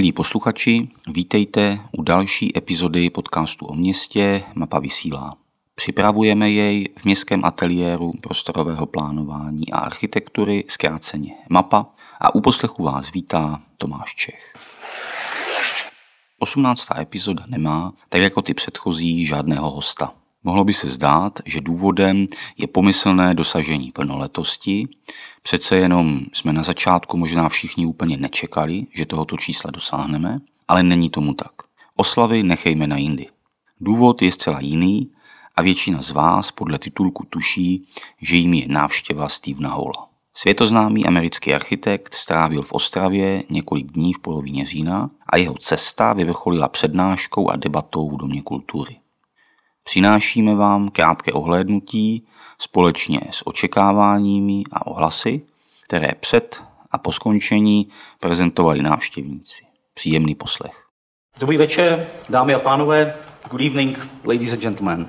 Milí posluchači, vítejte u další epizody podcastu o městě Mapa vysílá. Připravujeme jej v městském ateliéru prostorového plánování a architektury, zkráceně MAPA, a u poslechu vás vítá Tomáš Čech. 18. epizoda nemá, tak jako ty předchozí, žádného hosta. Mohlo by se zdát, že důvodem je pomyslné dosažení plnoletosti. Přece jenom jsme na začátku možná všichni úplně nečekali, že tohoto čísla dosáhneme, ale není tomu tak. Oslavy nechejme na jindy. Důvod je zcela jiný a většina z vás podle titulku tuší, že jim je návštěva Stevena Halla. Světoznámý americký architekt strávil v Ostravě několik dní v polovině října a jeho cesta vyvrcholila přednáškou a debatou v Domě kultury. Přinášíme vám krátké ohlédnutí společně s očekáváními a ohlasy, které před a po skončení prezentovali návštěvníci. Příjemný poslech. Dobrý večer, dámy a pánové. Good evening, ladies and gentlemen.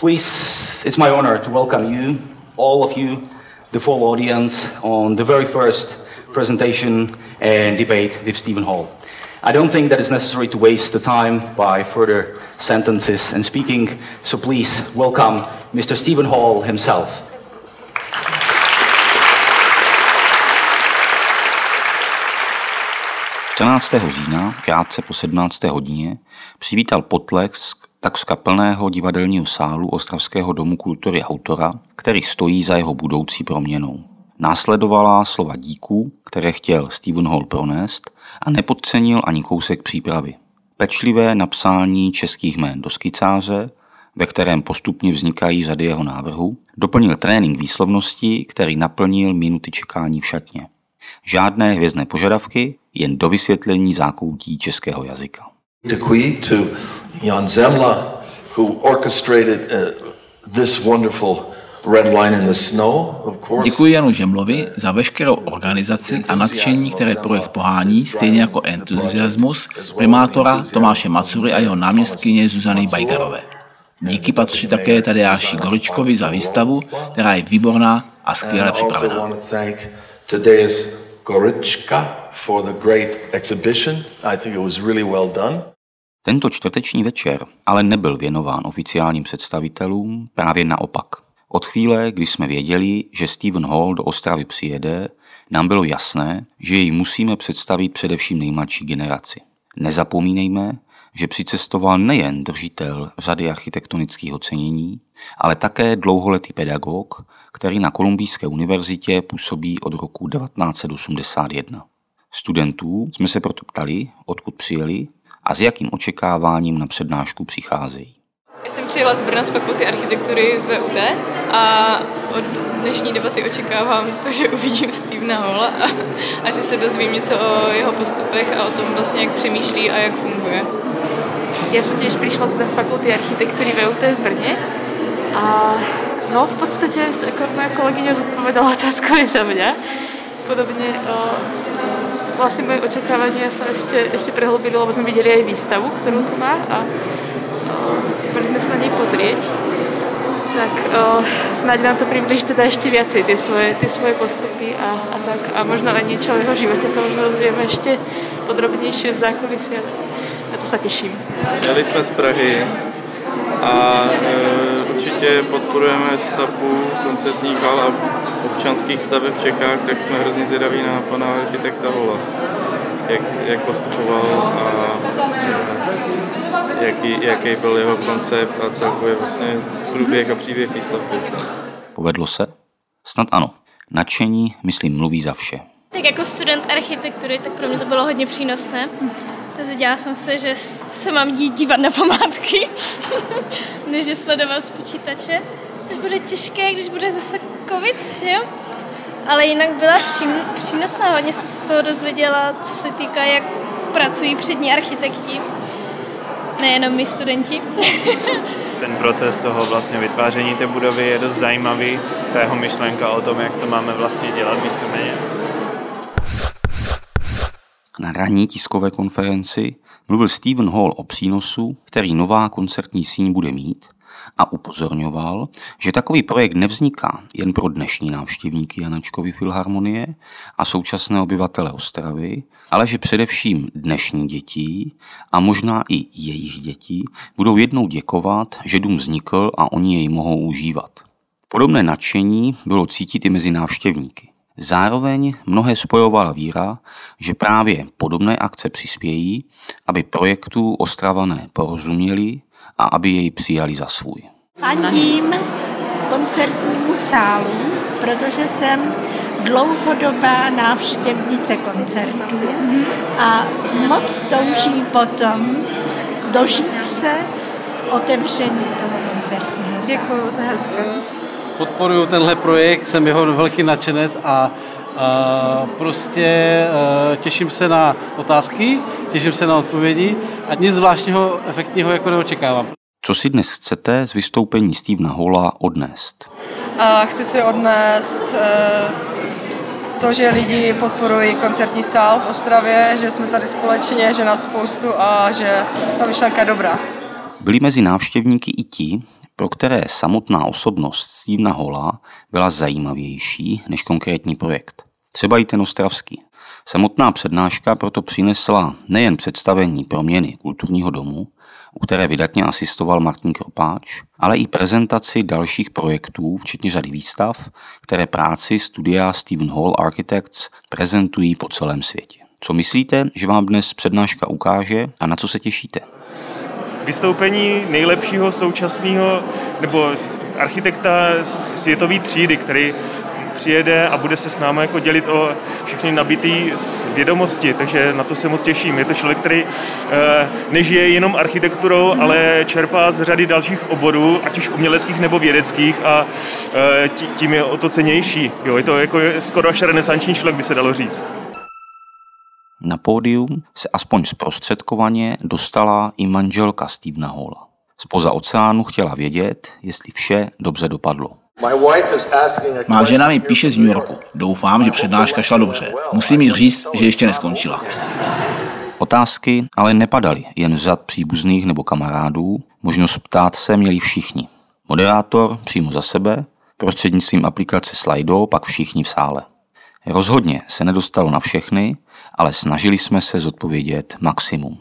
Please, it's my honor to welcome you, all of you, the full audience, on the very first presentation and debate with Stephen Hall. I don't think that it's necessary to waste the time by further sentences and speaking, so please welcome Mr. Stephen Hall himself. října, krátce po 17. hodině, přivítal potlesk takřka plného divadelního sálu Ostravského domu kultury autora, který stojí za jeho budoucí proměnou. Následovala slova díků, které chtěl Stephen Hall pronést a nepodcenil ani kousek přípravy. Pečlivé napsání českých jmén do skicáře, ve kterém postupně vznikají řady jeho návrhů, doplnil trénink výslovnosti, který naplnil minuty čekání v šatně. Žádné hvězdné požadavky, jen do vysvětlení zákoutí českého jazyka. Děkuji to Jan Zemla, who orchestrated uh, this wonderful Děkuji Janu Žemlovi za veškerou organizaci a nadšení, které projekt pohání, stejně jako entuziasmus primátora Tomáše Macury a jeho náměstkyně Zuzany Bajgarové. Díky patří také Tadeáši Goričkovi za výstavu, která je výborná a skvěle připravená. Tento čtvrteční večer ale nebyl věnován oficiálním představitelům, právě naopak. Od chvíle, kdy jsme věděli, že Stephen Hall do Ostravy přijede, nám bylo jasné, že jej musíme představit především nejmladší generaci. Nezapomínejme, že přicestoval nejen držitel řady architektonických ocenění, ale také dlouholetý pedagog, který na Kolumbijské univerzitě působí od roku 1981. Studentů jsme se proto ptali, odkud přijeli a s jakým očekáváním na přednášku přicházejí. Jsem přijela z Brna z fakulty architektury z VUT a od dnešní debaty očekávám to, že uvidím Stevena Hola a, a že se dozvím něco o jeho postupech a o tom vlastně, jak přemýšlí a jak funguje. Já jsem těž přišla z fakulty architektury VUT v Brně a no v podstatě jako moja kolegyně zodpovedala otázku i za mě. Podobně o, vlastně moje očekávání se ještě, ještě prehlbili, lebo jsme viděli i výstavu, kterou tu má a mali sme sa na nej pozrieť, tak o, nám to približí teda ešte viacej tie svoje, tie svoje postupy a, a tak. A možno aj niečo o jeho živote sa možno dozvieme ešte podrobnejšie z zákulisia. Na to sa teším. Jeli jsme z Prahy a e, určitě podporujeme stavbu koncertních hal a občanských staveb v Čechách, tak jsme hrozně zvědaví na pana architekta Hola, jak, jak postupoval a jaký, jaký byl jeho koncept a celkově vlastně průběh a příběh té stavby. Povedlo se? Snad ano. Nadšení, myslím, mluví za vše. Tak jako student architektury, tak pro mě to bylo hodně přínosné. Dozvěděla jsem se, že se mám dít dívat na památky, než je sledovat z počítače, což bude těžké, když bude zase covid, že jo? Ale jinak byla přínosná, hodně jsem se toho dozvěděla, co se týká, jak pracují přední architekti nejenom my studenti. Ten proces toho vlastně vytváření té budovy je dost zajímavý. Ta jeho myšlenka o tom, jak to máme vlastně dělat víceméně. Na ranní tiskové konferenci mluvil Stephen Hall o přínosu, který nová koncertní síň bude mít a upozorňoval, že takový projekt nevzniká jen pro dnešní návštěvníky Janačkovy filharmonie a současné obyvatele Ostravy, ale že především dnešní děti a možná i jejich děti budou jednou děkovat, že dům vznikl a oni jej mohou užívat. Podobné nadšení bylo cítit i mezi návštěvníky. Zároveň mnohé spojovala víra, že právě podobné akce přispějí, aby projektu Ostravané porozuměli a aby jej přijali za svůj. Fandím koncertnímu sálu, protože jsem dlouhodobá návštěvnice koncertů a moc toužím potom dožít se otevření toho koncertního sálu. Děkuju, to je hezké. Podporuju tenhle projekt, jsem jeho velký nadšenec a a prostě a, těším se na otázky, těším se na odpovědi a nic zvláštního efektního jako neočekávám. Co si dnes chcete z vystoupení Stevena Hola odnést? A chci si odnést eh, to, že lidi podporují koncertní sál v Ostravě, že jsme tady společně, že nás spoustu a že ta myšlenka je dobrá. Byli mezi návštěvníky i ti, pro které samotná osobnost Stevena Hola byla zajímavější než konkrétní projekt. Třeba i ten ostravský. Samotná přednáška proto přinesla nejen představení proměny kulturního domu, u které vydatně asistoval Martin Kropáč, ale i prezentaci dalších projektů, včetně řady výstav, které práci studia Stephen Hall Architects prezentují po celém světě. Co myslíte, že vám dnes přednáška ukáže a na co se těšíte? Vystoupení nejlepšího současného nebo architekta světové třídy, který přijede a bude se s námi jako dělit o všechny nabitý vědomosti, takže na to se moc těším. Je to člověk, který eh, nežije jenom architekturou, ale čerpá z řady dalších oborů, ať už uměleckých nebo vědeckých a eh, tím je o to cenější. Jo, je to jako skoro až renesanční člověk, by se dalo říct. Na pódium se aspoň zprostředkovaně dostala i manželka Stevena Halla. Spoza oceánu chtěla vědět, jestli vše dobře dopadlo. Má žena mi píše z New Yorku. Doufám, že přednáška šla dobře. Musím jí říct, že ještě neskončila. Otázky ale nepadaly jen z řad příbuzných nebo kamarádů, možnost ptát se měli všichni. Moderátor přímo za sebe, prostřednictvím aplikace Slido pak všichni v sále. Rozhodně se nedostalo na všechny, ale snažili jsme se zodpovědět maximum.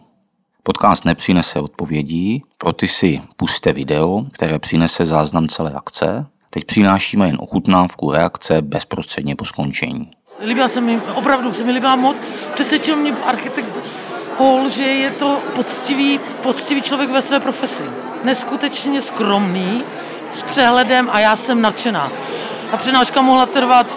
Podcast nepřinese odpovědí, pro ty si puste video, které přinese záznam celé akce. Teď přinášíme jen ochutnávku reakce bezprostředně po skončení. Líbila se mi, opravdu se mi líbila moc. Přesvědčil mě architekt Hall, že je to poctivý, poctivý člověk ve své profesi. Neskutečně skromný, s přehledem a já jsem nadšená. A přednáška mohla trvat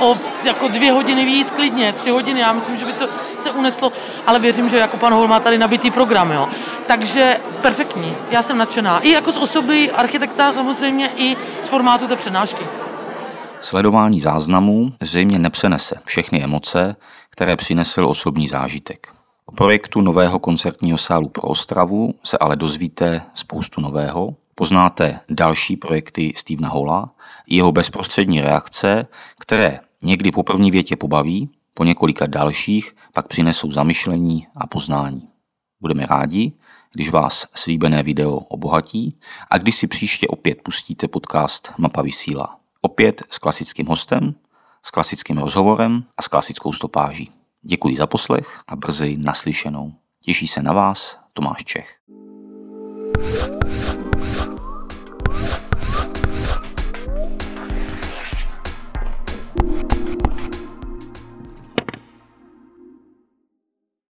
o jako dvě hodiny víc klidně, tři hodiny, já myslím, že by to se uneslo, ale věřím, že jako pan Hol má tady nabitý program, jo. Takže perfektní, já jsem nadšená. I jako z osoby architekta samozřejmě, i z formátu té přednášky. Sledování záznamů zřejmě nepřenese všechny emoce, které přinesl osobní zážitek. O projektu nového koncertního sálu pro Ostravu se ale dozvíte spoustu nového. Poznáte další projekty Stevena Hola, jeho bezprostřední reakce, které někdy po první větě pobaví, po několika dalších pak přinesou zamyšlení a poznání. Budeme rádi, když vás slíbené video obohatí a když si příště opět pustíte podcast Mapa vysílá. Opět s klasickým hostem, s klasickým rozhovorem a s klasickou stopáží. Děkuji za poslech a brzy naslyšenou. Těší se na vás Tomáš Čech. you